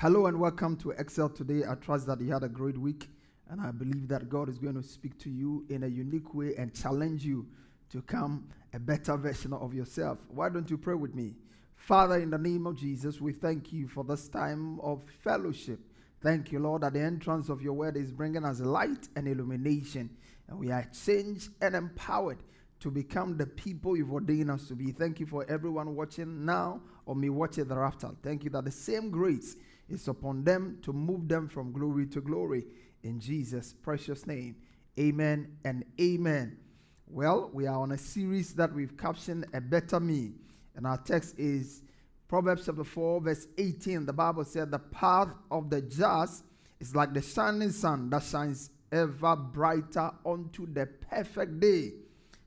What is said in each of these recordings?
Hello and welcome to Excel today. I trust that you had a great week, and I believe that God is going to speak to you in a unique way and challenge you to become a better version of yourself. Why don't you pray with me? Father, in the name of Jesus, we thank you for this time of fellowship. Thank you, Lord, that the entrance of your word is bringing us light and illumination, and we are changed and empowered to become the people you've ordained us to be. Thank you for everyone watching now or me watching thereafter. Thank you that the same grace is upon them to move them from glory to glory. In Jesus' precious name, amen and amen. Well, we are on a series that we've captioned A Better Me, and our text is Proverbs chapter 4, verse 18. The Bible said, The path of the just is like the shining sun that shines ever brighter unto the perfect day.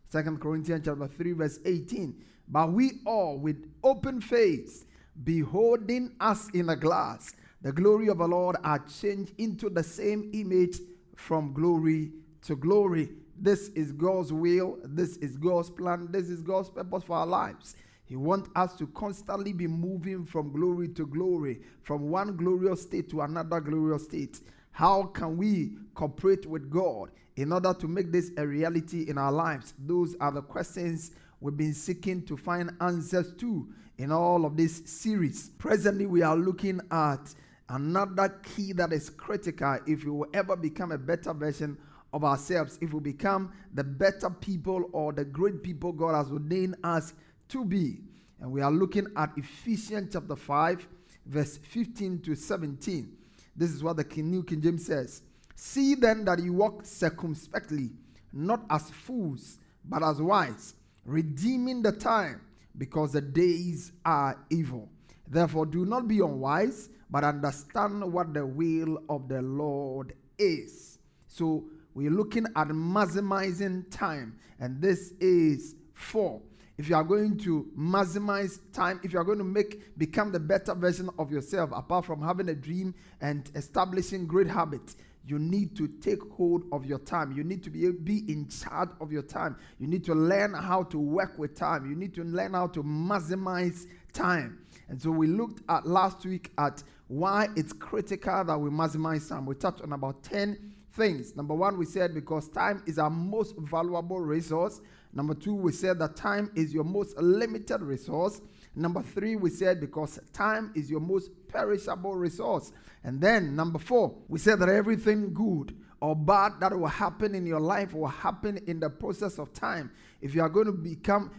Second Corinthians chapter 3, verse 18. But we all with open face beholding us in a glass, the glory of the Lord are changed into the same image from glory to glory. This is God's will. This is God's plan. This is God's purpose for our lives. He wants us to constantly be moving from glory to glory, from one glorious state to another glorious state. How can we cooperate with God in order to make this a reality in our lives? Those are the questions we've been seeking to find answers to in all of this series. Presently, we are looking at another key that is critical if we will ever become a better version of ourselves, if we become the better people or the great people God has ordained us to be. And we are looking at Ephesians chapter 5, verse 15 to 17. This is what the New King James says See then that you walk circumspectly, not as fools, but as wise, redeeming the time, because the days are evil. Therefore, do not be unwise, but understand what the will of the Lord is. So, we're looking at maximizing time, and this is four. If you are going to maximize time, if you are going to make become the better version of yourself, apart from having a dream and establishing great habits, you need to take hold of your time. You need to be, be in charge of your time. You need to learn how to work with time. You need to learn how to maximize time. And so we looked at last week at why it's critical that we maximize time. We touched on about 10 things. Number one, we said because time is our most valuable resource. Number two, we said that time is your most limited resource. Number three, we said because time is your most perishable resource. And then number four, we said that everything good or bad that will happen in your life will happen in the process of time. If you are going to become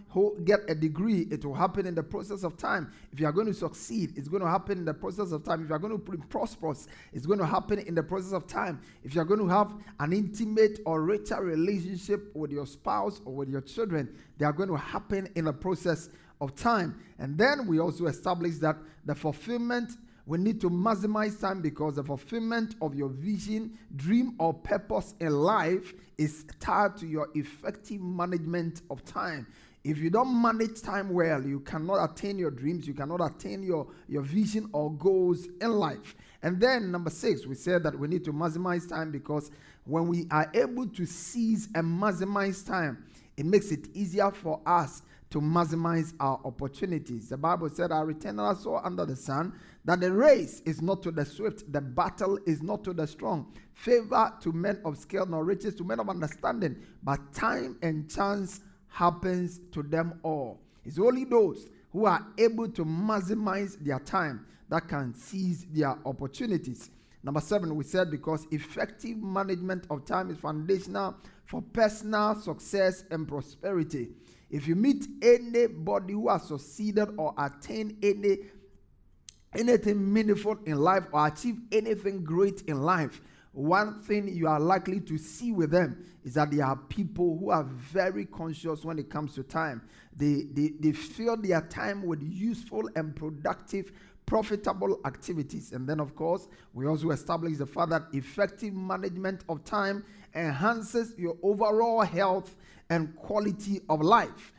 get a degree, it will happen in the process of time. If you are going to succeed, it's going to happen in the process of time. If you are going to be prosperous, it's going to happen in the process of time. If you are going to have an intimate or richer relationship with your spouse or with your children, they are going to happen in the process of time. And then we also establish that the fulfillment we need to maximize time because the fulfillment of your vision, dream, or purpose in life is tied to your effective management of time. If you don't manage time well, you cannot attain your dreams, you cannot attain your, your vision or goals in life. And then, number six, we said that we need to maximize time because when we are able to seize and maximize time, it makes it easier for us to maximize our opportunities. The Bible said, I return us all under the sun, that the race is not to the swift, the battle is not to the strong. Favor to men of skill, nor riches to men of understanding, but time and chance happens to them all. It's only those who are able to maximize their time that can seize their opportunities. Number seven, we said because effective management of time is foundational for personal success and prosperity. If you meet anybody who has succeeded or attained any anything meaningful in life or achieve anything great in life, one thing you are likely to see with them is that they are people who are very conscious when it comes to time. They, they, they fill their time with useful and productive, profitable activities. And then, of course, we also establish the fact that effective management of time enhances your overall health and quality of life.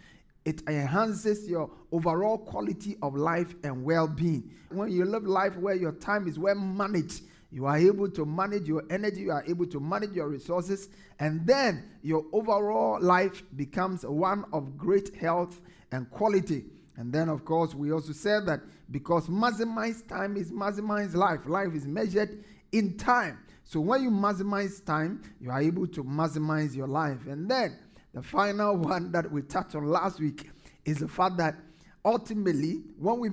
It enhances your overall quality of life and well being. When you live life where your time is well managed, you are able to manage your energy, you are able to manage your resources, and then your overall life becomes one of great health and quality. And then, of course, we also said that because maximize time is maximize life, life is measured in time. So when you maximize time, you are able to maximize your life. And then the final one that we touched on last week is the fact that ultimately, when we,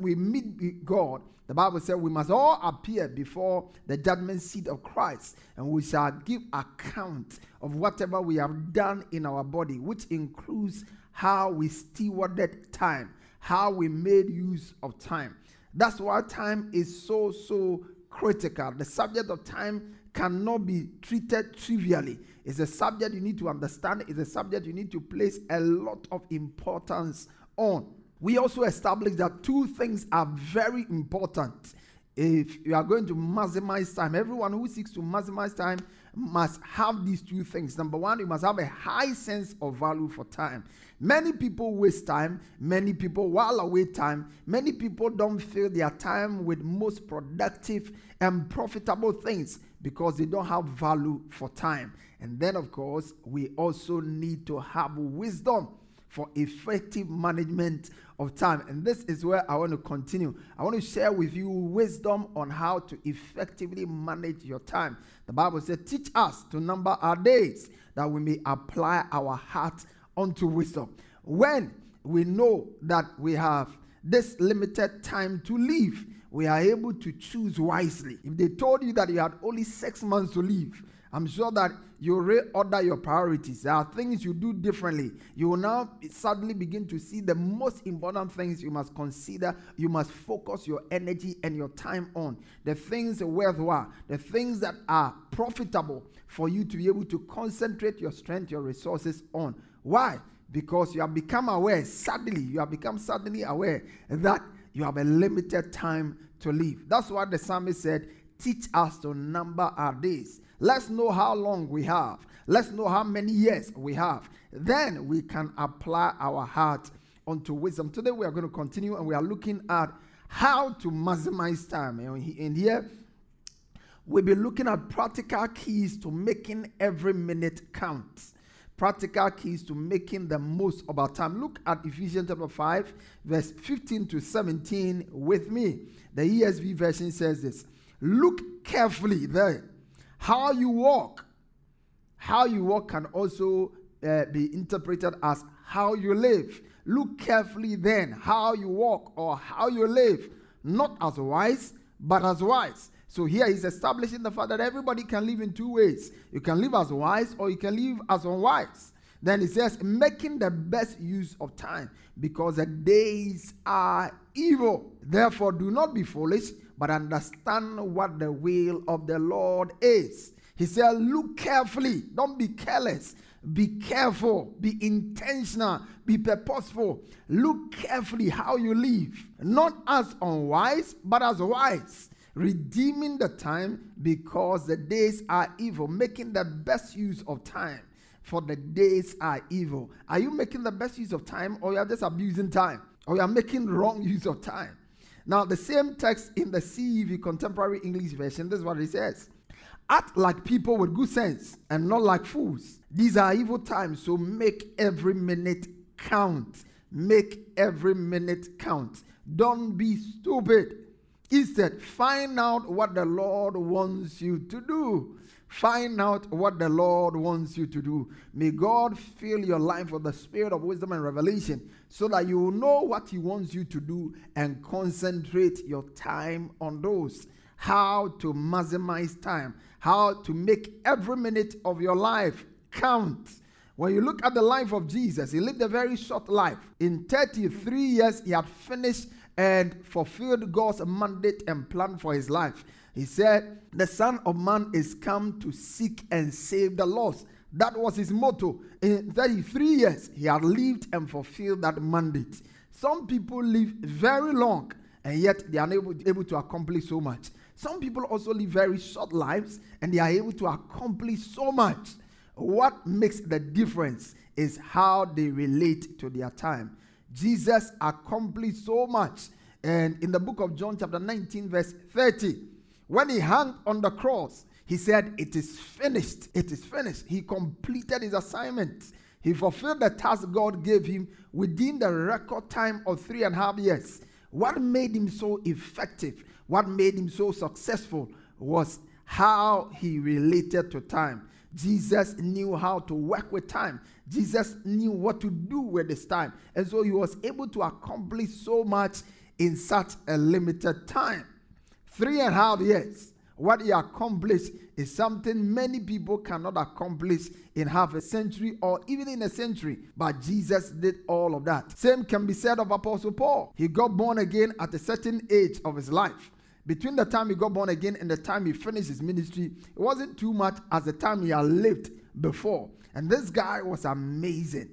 we meet God, the Bible says we must all appear before the judgment seat of Christ, and we shall give account of whatever we have done in our body, which includes how we stewarded time, how we made use of time. That's why time is so, so critical. The subject of time cannot be treated trivially. It's a subject you need to understand, it's a subject you need to place a lot of importance on. We also established that two things are very important if you are going to maximize time. Everyone who seeks to maximize time must have these two things. Number one, you must have a high sense of value for time. Many people waste time. Many people while away time. Many people don't fill their time with most productive and profitable things because they don't have value for time. And then, of course, we also need to have wisdom for effective management of time. And this is where I want to continue. I want to share with you wisdom on how to effectively manage your time. The Bible says, Teach us to number our days that we may apply our heart unto wisdom. When we know that we have this limited time to live, we are able to choose wisely. If they told you that you had only six months to live, I'm sure that you reorder your priorities. There are things you do differently. You will now suddenly begin to see the most important things you must consider. You must focus your energy and your time on. The things worthwhile, the things that are profitable for you to be able to concentrate your strength, your resources on. Why? Because you have become aware, suddenly, you have become suddenly aware that you have a limited time to live. That's what the psalmist said teach us to number our days. Let's know how long we have. Let's know how many years we have. Then we can apply our heart unto wisdom. Today we are going to continue and we are looking at how to maximize time. And here we'll be looking at practical keys to making every minute count practical keys to making the most of our time. Look at Ephesians chapter 5, verse 15 to 17 with me. The ESV version says this Look carefully there. How you walk. How you walk can also uh, be interpreted as how you live. Look carefully then how you walk or how you live, not as wise, but as wise so here he's establishing the fact that everybody can live in two ways. You can live as wise or you can live as unwise. Then he says, making the best use of time because the days are evil. Therefore, do not be foolish, but understand what the will of the Lord is. He said, look carefully, don't be careless. Be careful, be intentional, be purposeful. Look carefully how you live, not as unwise, but as wise redeeming the time because the days are evil, making the best use of time for the days are evil. Are you making the best use of time or you are just abusing time or you are making wrong use of time? Now, the same text in the CEV Contemporary English Version, this is what it says. Act like people with good sense and not like fools. These are evil times, so make every minute count. Make every minute count. Don't be stupid. Instead, find out what the Lord wants you to do. Find out what the Lord wants you to do. May God fill your life with the spirit of wisdom and revelation so that you will know what He wants you to do and concentrate your time on those. How to maximize time, how to make every minute of your life count. When you look at the life of Jesus, he lived a very short life. In 33 years, he had finished and fulfilled God's mandate and plan for his life. He said, The Son of Man is come to seek and save the lost. That was his motto. In 33 years, he had lived and fulfilled that mandate. Some people live very long and yet they are able, able to accomplish so much. Some people also live very short lives and they are able to accomplish so much. What makes the difference is how they relate to their time. Jesus accomplished so much. And in the book of John, chapter 19, verse 30, when he hung on the cross, he said, It is finished. It is finished. He completed his assignment. He fulfilled the task God gave him within the record time of three and a half years. What made him so effective, what made him so successful was how he related to time. Jesus knew how to work with time. Jesus knew what to do with his time. And so he was able to accomplish so much in such a limited time. Three and a half years. What he accomplished is something many people cannot accomplish in half a century or even in a century. But Jesus did all of that. Same can be said of Apostle Paul. He got born again at a certain age of his life. Between the time he got born again and the time he finished his ministry, it wasn't too much as the time he had lived before. And this guy was amazing.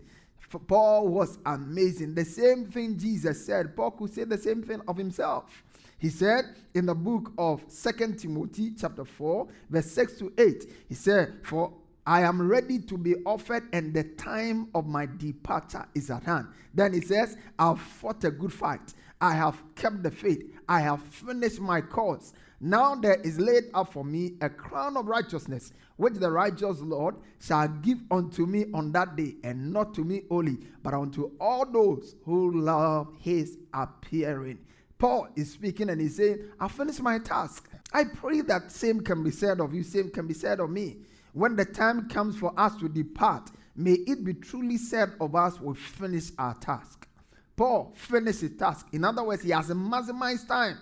Paul was amazing. The same thing Jesus said, Paul could say the same thing of himself. He said in the book of Second Timothy, chapter 4, verse 6 to 8, he said, For I am ready to be offered, and the time of my departure is at hand. Then he says, I've fought a good fight. I have kept the faith. I have finished my course. Now there is laid up for me a crown of righteousness, which the righteous Lord shall give unto me on that day, and not to me only, but unto all those who love his appearing. Paul is speaking and he's saying, I finished my task. I pray that same can be said of you, same can be said of me. When the time comes for us to depart, may it be truly said of us, we finish our task. Paul finished his task. In other words, he has maximized time.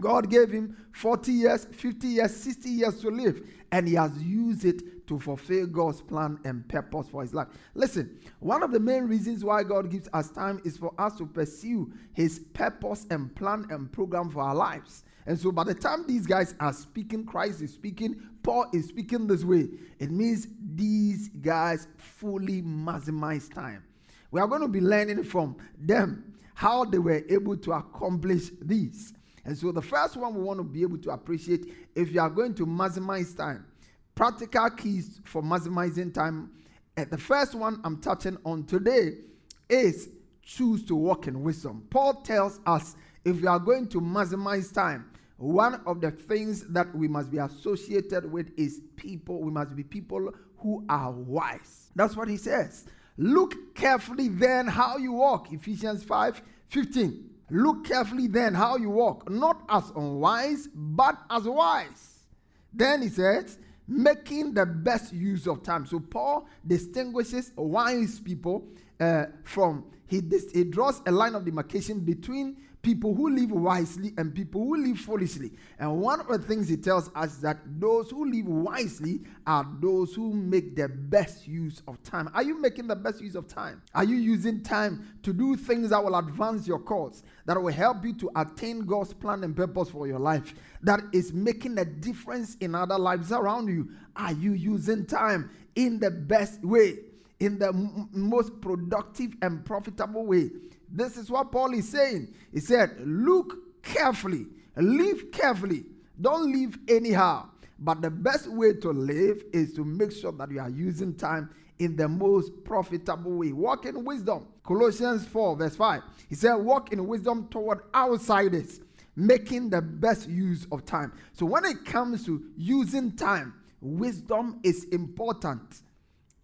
God gave him 40 years, 50 years, 60 years to live, and he has used it to fulfill God's plan and purpose for his life. Listen, one of the main reasons why God gives us time is for us to pursue his purpose and plan and program for our lives. And so by the time these guys are speaking, Christ is speaking, Paul is speaking this way, it means these guys fully maximize time. We are going to be learning from them how they were able to accomplish this. And so the first one we want to be able to appreciate if you are going to maximize time, practical keys for maximizing time. And the first one I'm touching on today is choose to walk in wisdom. Paul tells us if we are going to maximize time, one of the things that we must be associated with is people. We must be people who are wise. That's what he says. Look carefully then how you walk. Ephesians 5 15. Look carefully then how you walk, not as unwise, but as wise. Then he says, making the best use of time. So Paul distinguishes wise people uh, from, he, he draws a line of demarcation between people who live wisely and people who live foolishly. And one of the things he tells us that those who live wisely are those who make the best use of time. Are you making the best use of time? Are you using time to do things that will advance your cause, that will help you to attain God's plan and purpose for your life, that is making a difference in other lives around you? Are you using time in the best way? In the m- most productive and profitable way. This is what Paul is saying. He said, Look carefully, live carefully, don't live anyhow. But the best way to live is to make sure that you are using time in the most profitable way. Walk in wisdom. Colossians 4, verse 5. He said, Walk in wisdom toward outsiders, making the best use of time. So when it comes to using time, wisdom is important.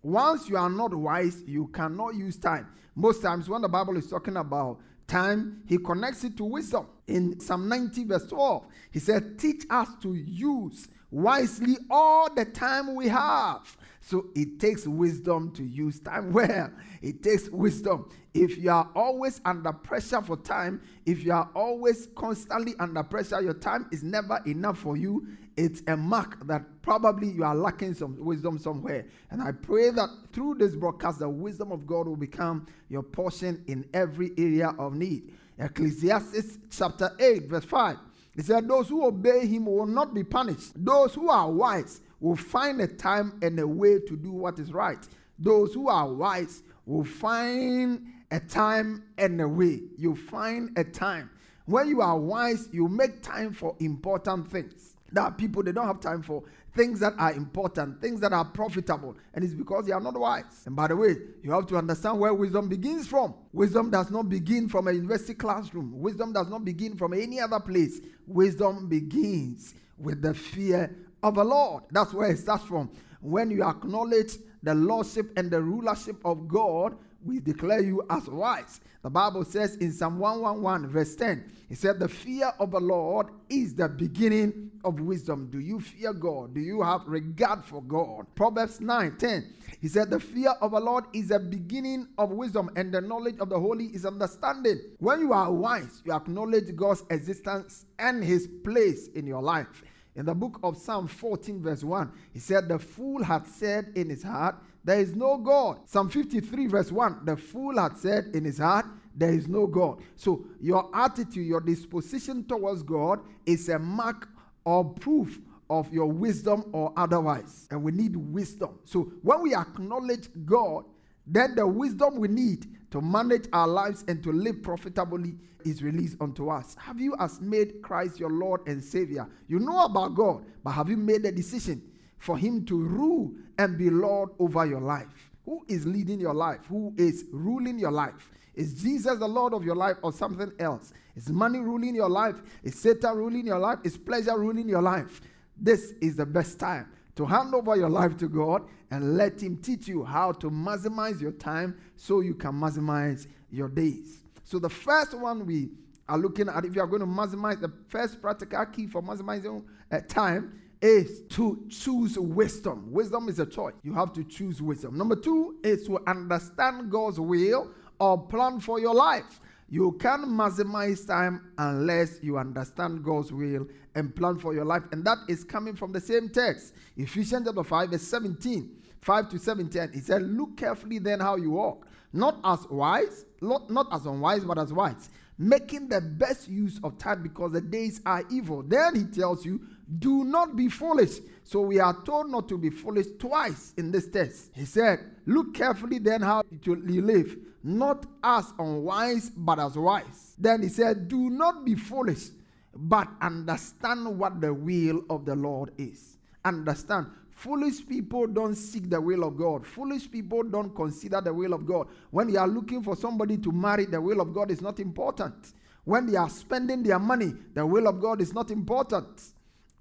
Once you are not wise, you cannot use time. Most times, when the Bible is talking about time, he connects it to wisdom. In Psalm 90, verse 12, he said, Teach us to use wisely all the time we have. So it takes wisdom to use time well. It takes wisdom. If you are always under pressure for time, if you are always constantly under pressure, your time is never enough for you. It's a mark that probably you are lacking some wisdom somewhere. And I pray that through this broadcast, the wisdom of God will become your portion in every area of need. Ecclesiastes chapter 8, verse 5. It said, Those who obey him will not be punished. Those who are wise will find a time and a way to do what is right. Those who are wise will find a time and a way. You find a time. When you are wise, you make time for important things. Are people they don't have time for things that are important, things that are profitable, and it's because they are not wise. And by the way, you have to understand where wisdom begins from. Wisdom does not begin from a university classroom, wisdom does not begin from any other place. Wisdom begins with the fear of the Lord. That's where it starts from. When you acknowledge the lordship and the rulership of God, we declare you as wise. The Bible says in Psalm 111, verse 10, it said, The fear of the Lord is the beginning of wisdom. Do you fear God? Do you have regard for God? Proverbs 9, 10, he said, The fear of the Lord is the beginning of wisdom, and the knowledge of the holy is understanding. When you are wise, you acknowledge God's existence and his place in your life. In the book of Psalm 14, verse 1, he said, The fool had said in his heart, There is no God. Psalm 53, verse 1, the fool had said in his heart, There is no God. So your attitude, your disposition towards God is a mark or proof of your wisdom or otherwise. And we need wisdom. So when we acknowledge God, then the wisdom we need to manage our lives and to live profitably is released unto us. Have you as made Christ your Lord and Savior? You know about God, but have you made a decision for Him to rule and be Lord over your life? Who is leading your life? Who is ruling your life? Is Jesus the Lord of your life or something else? Is money ruling your life? Is Satan ruling your life? Is pleasure ruling your life? This is the best time to hand over your life to God and let Him teach you how to maximize your time so you can maximize your days. So the first one we are looking at, if you are going to maximize, the first practical key for maximizing uh, time is to choose wisdom. Wisdom is a choice. You have to choose wisdom. Number two is to understand God's will or plan for your life. You can't maximize time unless you understand God's will and plan for your life. And that is coming from the same text. Ephesians chapter 5, verse 17. 5 to 17. He said, Look carefully then how you walk not as wise, not, not as unwise, but as wise, making the best use of time because the days are evil. Then he tells you, do not be foolish. So we are told not to be foolish twice in this text. He said, Look carefully then how you live, not as unwise, but as wise. Then he said, Do not be foolish, but understand what the will of the Lord is. Understand. Foolish people don't seek the will of God. Foolish people don't consider the will of God. When they are looking for somebody to marry, the will of God is not important. When they are spending their money, the will of God is not important.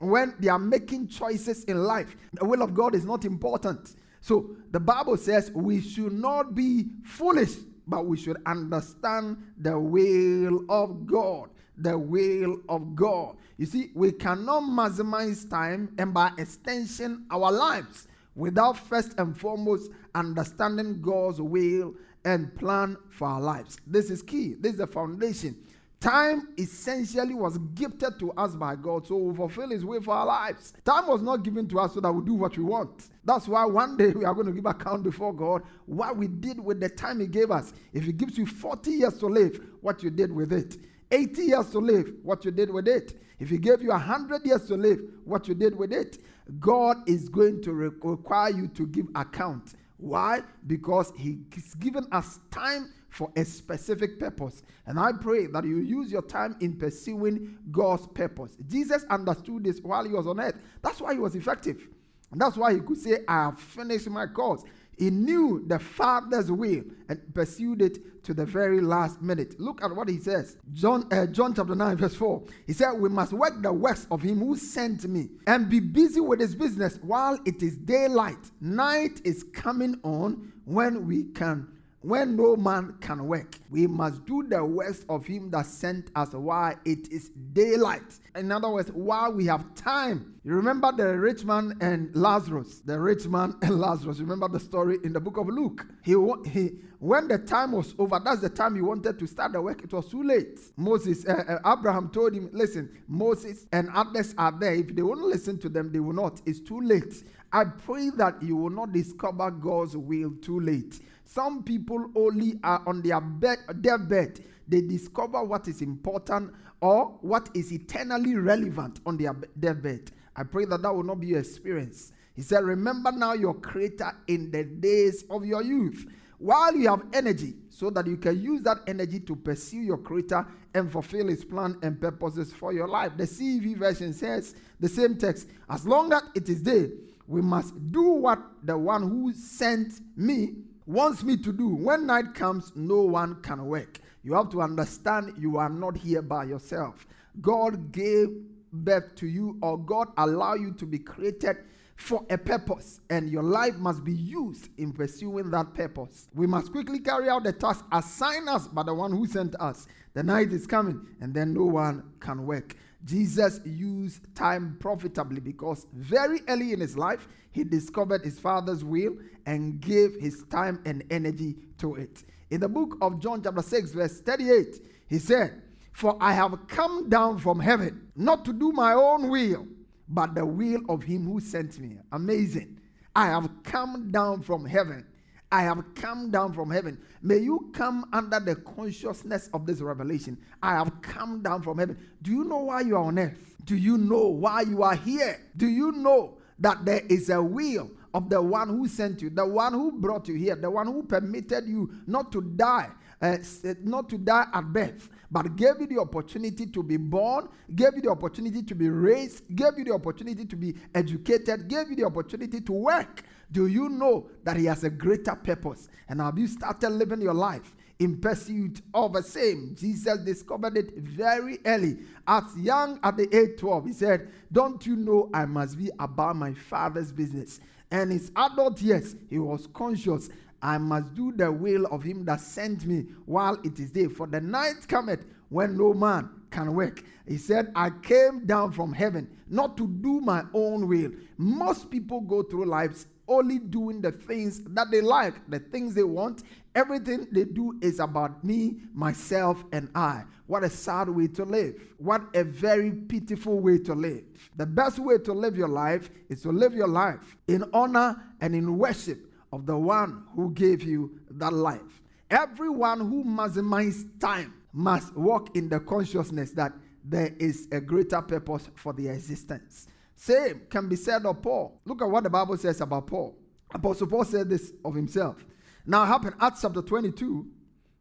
When they are making choices in life, the will of God is not important. So the Bible says we should not be foolish, but we should understand the will of God. The will of God. You see, we cannot maximize time and by extension our lives without first and foremost understanding God's will and plan for our lives. This is key. This is the foundation. Time essentially was gifted to us by God so we fulfill His will for our lives. Time was not given to us so that we do what we want. That's why one day we are going to give account before God what we did with the time He gave us. If He gives you 40 years to live, what you did with it. 80 years to live, what you did with it. If he gave you a hundred years to live, what you did with it, God is going to require you to give account. Why? Because He's given us time for a specific purpose. And I pray that you use your time in pursuing God's purpose. Jesus understood this while he was on earth. That's why he was effective. And that's why he could say, I have finished my course. He knew the Father's will and pursued it to the very last minute. Look at what he says. John, uh, John chapter 9, verse 4. He said, We must work the works of him who sent me and be busy with his business while it is daylight. Night is coming on when we can when no man can work. We must do the works of him that sent us while it is daylight. In other words, while we have time. You remember the rich man and Lazarus. The rich man and Lazarus. Remember the story in the book of Luke. He, he when the time was over, that's the time he wanted to start the work. It was too late. Moses, uh, uh, Abraham told him, "Listen, Moses and others are there. If they won't listen to them, they will not. It's too late." I pray that you will not discover God's will too late. Some people only are on their bed, their bed. They discover what is important or what is eternally relevant on their, their bed. I pray that that will not be your experience. He said, Remember now your Creator in the days of your youth, while you have energy, so that you can use that energy to pursue your Creator and fulfill His plan and purposes for your life. The CEV version says the same text As long as it is day, we must do what the one who sent me wants me to do. When night comes, no one can work. You have to understand you are not here by yourself. God gave birth to you, or God allowed you to be created for a purpose, and your life must be used in pursuing that purpose. We must quickly carry out the task assigned us by the one who sent us. The night is coming, and then no one can work. Jesus used time profitably because very early in his life, he discovered his father's will and gave his time and energy to it. In the book of John, chapter 6, verse 38, he said, For I have come down from heaven, not to do my own will, but the will of him who sent me. Amazing. I have come down from heaven I have come down from heaven. May you come under the consciousness of this revelation. I have come down from heaven. Do you know why you are on earth? Do you know why you are here? Do you know that there is a will of the one who sent you, the one who brought you here, the one who permitted you not to die, uh, not to die at birth, but gave you the opportunity to be born, gave you the opportunity to be raised, gave you the opportunity to be educated, gave you the opportunity to work. Do you know that He has a greater purpose? And have you started living your life? in pursuit of the same. Jesus discovered it very early. As young at the age 12, he said, Don't you know I must be about my father's business? And his adult years, he was conscious I must do the will of him that sent me while it is day. For the night cometh when no man can work. He said, I came down from heaven not to do my own will. Most people go through lives only doing the things that they like, the things they want. Everything they do is about me, myself, and I. What a sad way to live. What a very pitiful way to live. The best way to live your life is to live your life in honor and in worship of the one who gave you that life. Everyone who maximizes time must walk in the consciousness that there is a greater purpose for their existence. Same can be said of Paul. Look at what the Bible says about Paul. Apostle Paul said this of himself. Now, happened Acts chapter 22.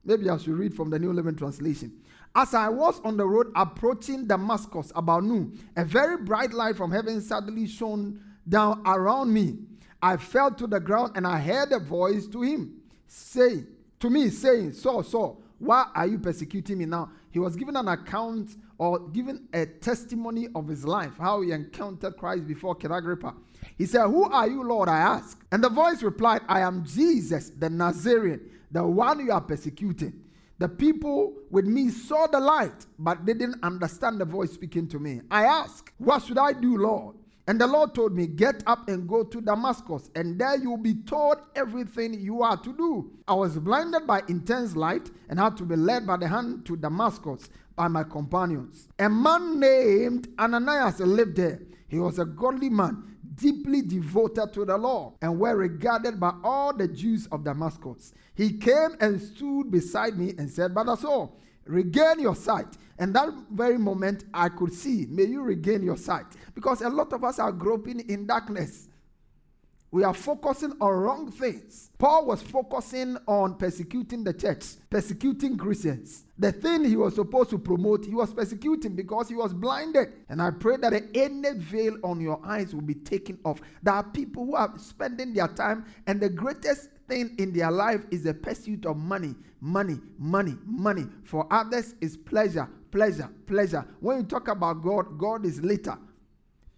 Maybe I should read from the New Living Translation. As I was on the road approaching Damascus about noon, a very bright light from heaven suddenly shone down around me. I fell to the ground and I heard a voice to him say to me saying, "So, Saul, why are you persecuting me now? He was given an account or given a testimony of his life, how he encountered Christ before King Agrippa. He said, Who are you, Lord? I asked. And the voice replied, I am Jesus, the Nazarene, the one you are persecuting. The people with me saw the light, but they didn't understand the voice speaking to me. I asked, What should I do, Lord? And the Lord told me, Get up and go to Damascus, and there you will be told everything you are to do. I was blinded by intense light and had to be led by the hand to Damascus by my companions. A man named Ananias lived there. He was a godly man, deeply devoted to the law, and well regarded by all the Jews of Damascus. He came and stood beside me and said, Brother Saul, regain your sight. And that very moment, I could see, may you regain your sight. Because a lot of us are groping in darkness. We are focusing on wrong things. Paul was focusing on persecuting the church, persecuting Christians. The thing he was supposed to promote, he was persecuting because he was blinded. And I pray that the any veil on your eyes will be taken off. There are people who are spending their time, and the greatest thing in their life is the pursuit of money, money, money, money. For others, is pleasure, pleasure, pleasure. When you talk about God, God is later.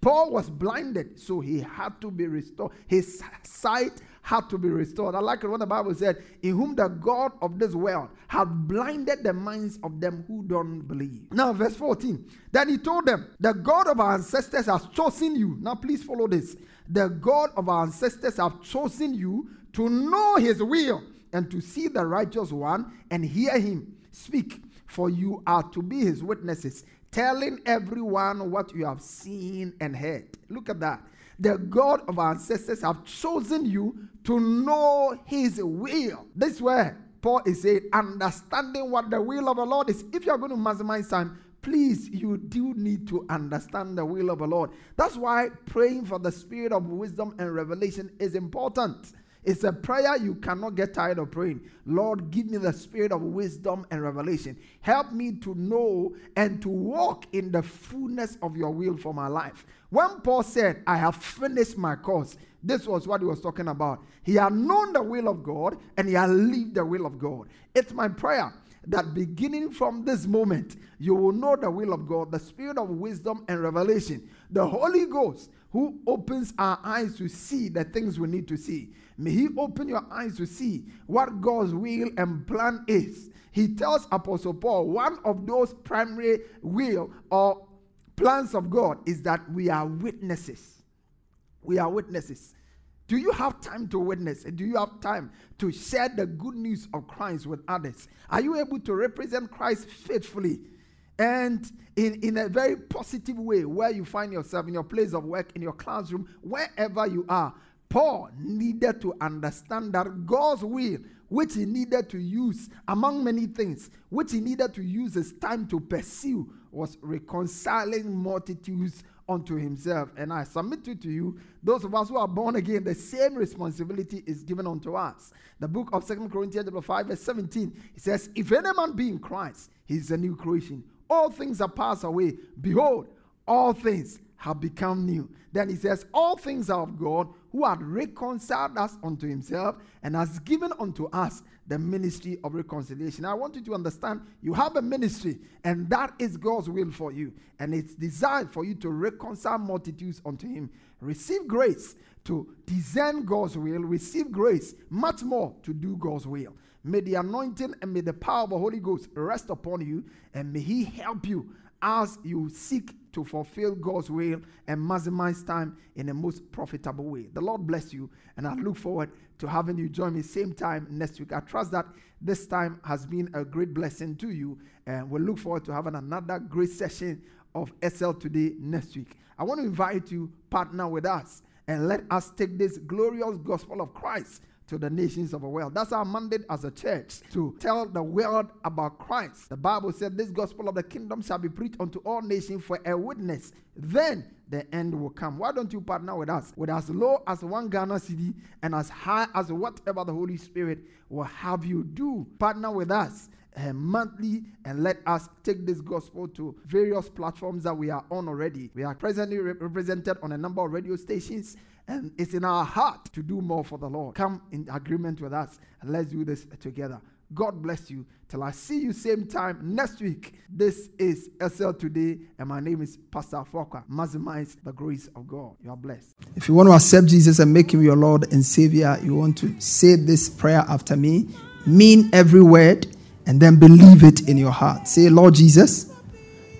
Paul was blinded, so he had to be restored. His sight had to be restored. I like it when the Bible said, In whom the God of this world had blinded the minds of them who don't believe. Now, verse 14. Then he told them, The God of our ancestors has chosen you. Now, please follow this. The God of our ancestors have chosen you to know his will and to see the righteous one and hear him speak. For you are to be his witnesses, telling everyone what you have seen and heard. Look at that. The God of our ancestors have chosen you to know his will. This way, Paul is saying, understanding what the will of the Lord is. If you are going to maximize time, please, you do need to understand the will of the Lord. That's why praying for the spirit of wisdom and revelation is important. It's a prayer you cannot get tired of praying. Lord, give me the spirit of wisdom and revelation. Help me to know and to walk in the fullness of your will for my life. When Paul said, I have finished my course, this was what he was talking about. He had known the will of God and he had lived the will of God. It's my prayer that beginning from this moment, you will know the will of God, the spirit of wisdom and revelation, the Holy Ghost who opens our eyes to see the things we need to see. May He open your eyes to see what God's will and plan is. He tells Apostle Paul one of those primary will or plans of God is that we are witnesses. We are witnesses. Do you have time to witness? Do you have time to share the good news of Christ with others? Are you able to represent Christ faithfully and in, in a very positive way where you find yourself in your place of work, in your classroom, wherever you are? Paul needed to understand that God's will, which he needed to use among many things, which he needed to use his time to pursue, was reconciling multitudes unto himself. And I submit it to you, those of us who are born again, the same responsibility is given unto us. The book of Second Corinthians 5, verse 17, it says, If any man be in Christ, he is a new creation. All things are passed away. Behold, all things have become new. Then he says, All things are of God who had reconciled us unto himself and has given unto us the ministry of reconciliation. I want you to understand you have a ministry, and that is God's will for you. And it's designed for you to reconcile multitudes unto him. Receive grace to discern God's will, receive grace much more to do God's will. May the anointing and may the power of the Holy Ghost rest upon you, and may He help you as you seek to fulfill God's will and maximize time in the most profitable way. The Lord bless you, and I look forward to having you join me same time next week. I trust that this time has been a great blessing to you, and we look forward to having another great session of Excel today next week. I want to invite you partner with us and let us take this glorious gospel of Christ to the nations of the world. That's our mandate as a church to tell the world about Christ. The Bible said, This gospel of the kingdom shall be preached unto all nations for a witness. Then the end will come. Why don't you partner with us with as low as one Ghana cedi and as high as whatever the Holy Spirit will have you do? Partner with us uh, monthly and let us take this gospel to various platforms that we are on already. We are presently re- represented on a number of radio stations and it's in our heart to do more for the Lord. Come in agreement with us and let's do this together. God bless you. Till I see you same time next week. This is Excel Today, and my name is Pastor Foka. Maximize the grace of God. You are blessed. If you want to accept Jesus and make him your Lord and Savior, you want to say this prayer after me. Mean every word and then believe it in your heart. Say, Lord Jesus,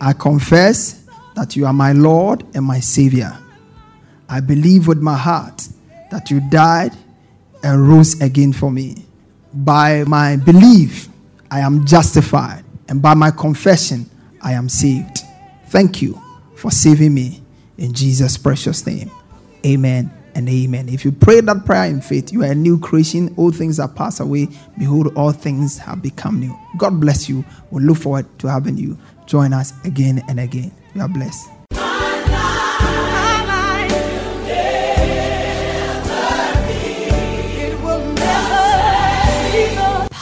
I confess that you are my Lord and my Savior. I believe with my heart that you died and rose again for me. By my belief, I am justified, and by my confession, I am saved. Thank you for saving me in Jesus' precious name. Amen and amen. If you pray that prayer in faith, you are a new creation. All things are passed away. Behold, all things have become new. God bless you. We look forward to having you join us again and again. You are blessed.